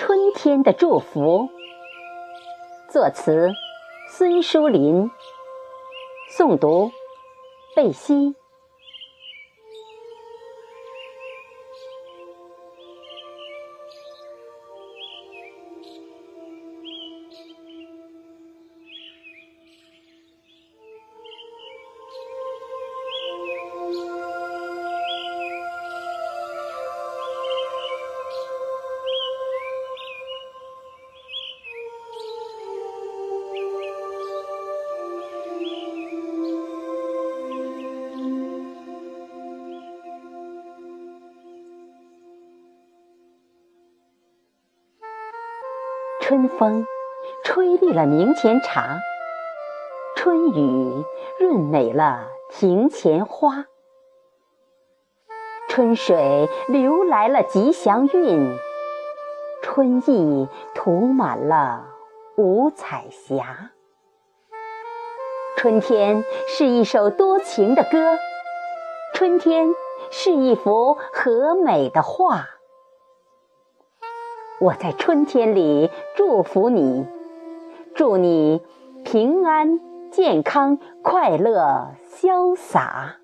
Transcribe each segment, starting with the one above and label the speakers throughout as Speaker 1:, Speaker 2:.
Speaker 1: 春天的祝福。作词：孙淑林。诵读：贝西。春风吹绿了明前茶，春雨润美了庭前花，春水流来了吉祥韵，春意涂满了五彩霞。春天是一首多情的歌，春天是一幅和美的画。我在春天里祝福你，祝你平安、健康、快乐、潇洒。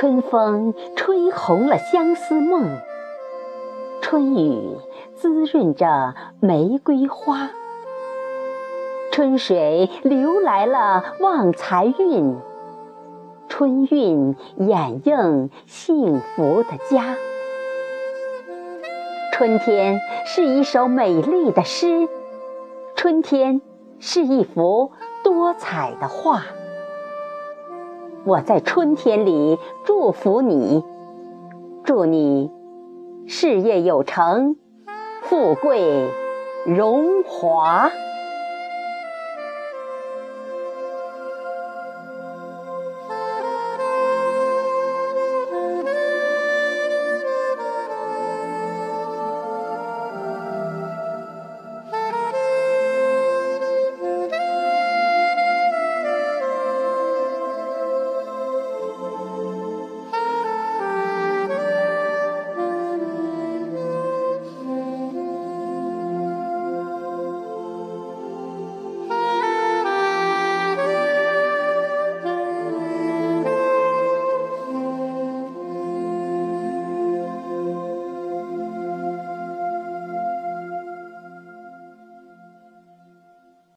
Speaker 1: 春风吹红了相思梦，春雨滋润着玫瑰花，春水流来了旺财运，春运掩映幸福的家。春天是一首美丽的诗，春天是一幅多彩的画。我在春天里祝福你，祝你事业有成，富贵荣华。